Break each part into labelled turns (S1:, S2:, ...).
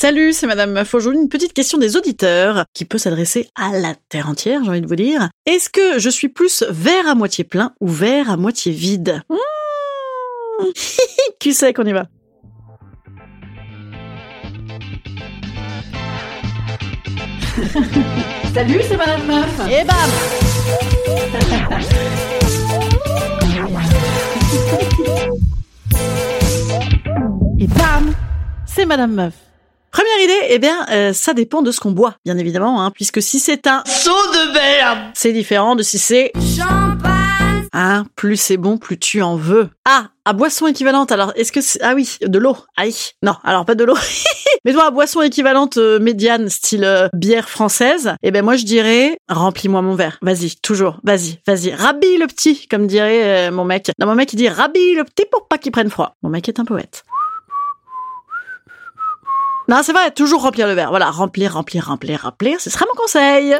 S1: Salut, c'est Madame Meuf. Aujourd'hui, une petite question des auditeurs qui peut s'adresser à la terre entière, j'ai envie de vous dire. Est-ce que je suis plus verre à moitié plein ou verre à moitié vide? Mmh. Qui sait qu'on y va?
S2: Salut, c'est Madame Meuf.
S1: Et bam Et bam C'est Madame Meuf. Première idée, eh bien, euh, ça dépend de ce qu'on boit, bien évidemment, hein, puisque si c'est un
S2: Saut de merde.
S1: c'est différent de si c'est
S3: Champagne
S1: hein, plus c'est bon, plus tu en veux. Ah, à boisson équivalente, alors est-ce que c'est... Ah oui, de l'eau. Aïe. Non, alors pas de l'eau. Mais toi, à boisson équivalente euh, médiane, style euh, bière française, eh ben moi je dirais, remplis-moi mon verre. Vas-y, toujours, vas-y, vas-y. Rabille le petit, comme dirait euh, mon mec. Non, mon mec il dit rabille le petit pour pas qu'il prenne froid. Mon mec est un poète. Non, c'est vrai, toujours remplir le verre. Voilà, remplir, remplir, remplir, remplir. Ce sera mon conseil.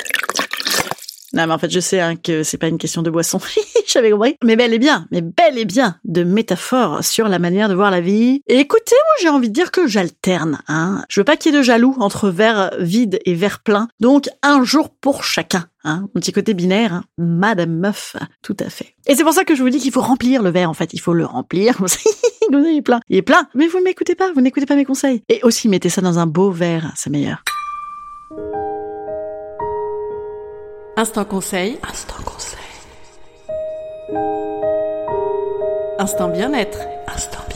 S1: Non, mais en fait, je sais hein, que c'est pas une question de boisson. J'avais compris. Mais bel et bien, mais bel et bien de métaphores sur la manière de voir la vie. Et écoutez, moi, j'ai envie de dire que j'alterne. Hein. Je veux pas qu'il y ait de jaloux entre verre vide et verre plein. Donc, un jour pour chacun. Hein. Mon petit côté binaire, hein. Madame Meuf, tout à fait. Et c'est pour ça que je vous dis qu'il faut remplir le verre, en fait. Il faut le remplir. Il est plein. Il est plein. Mais vous ne m'écoutez pas. Vous n'écoutez pas mes conseils. Et aussi, mettez ça dans un beau verre. C'est meilleur.
S2: Instant conseil.
S1: Instant conseil.
S2: Instant bien-être.
S1: Instant bien-être.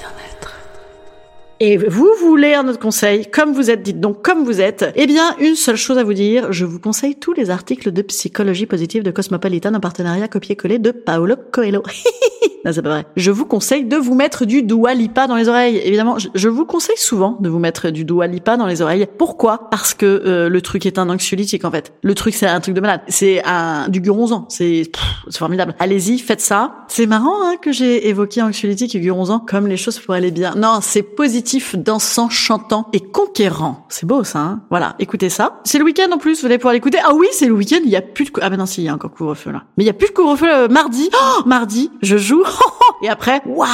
S1: Et vous voulez un autre conseil, comme vous êtes, dites donc comme vous êtes, eh bien, une seule chose à vous dire, je vous conseille tous les articles de psychologie positive de Cosmopolitan en partenariat copier-coller de Paolo Coelho. non, c'est pas vrai. Je vous conseille de vous mettre du Dua Lipa dans les oreilles. Évidemment, je, vous conseille souvent de vous mettre du Dua Lipa dans les oreilles. Pourquoi? Parce que euh, le truc est un anxiolytique en fait. Le truc c'est un truc de malade. C'est un du guronzan. C'est formidable. Allez-y, faites ça. C'est marrant hein, que j'ai évoqué anxiolytique et guronzan comme les choses pourraient aller bien. Non, c'est positif, dansant, chantant et conquérant. C'est beau ça. Hein voilà, écoutez ça. C'est le week-end en plus. Vous allez pouvoir l'écouter. Ah oui, c'est le week-end. Il y a plus de ah ben non, si, il y a encore couvre-feu là. Mais il y a plus de couvre-feu euh, mardi. Oh, mardi, je joue. et après, waouh,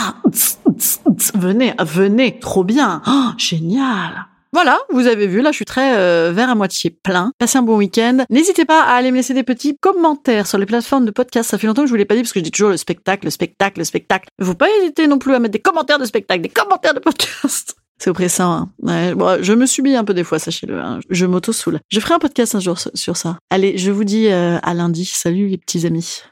S1: venez, venez, trop bien. Oh, génial. Voilà, vous avez vu, là je suis très euh, vert à moitié plein. Passez un bon week-end. N'hésitez pas à aller me laisser des petits commentaires sur les plateformes de podcast. Ça fait longtemps que je vous l'ai pas dit parce que je dis toujours le spectacle, le spectacle, le spectacle. Faut pas hésiter non plus à mettre des commentaires de spectacle, des commentaires de podcast. C'est oppressant. Hein. Ouais, je me subis un peu des fois, sachez-le. hein. Je m'auto-soule. Je ferai un podcast un jour sur sur ça. Allez, je vous dis euh, à lundi. Salut les petits amis.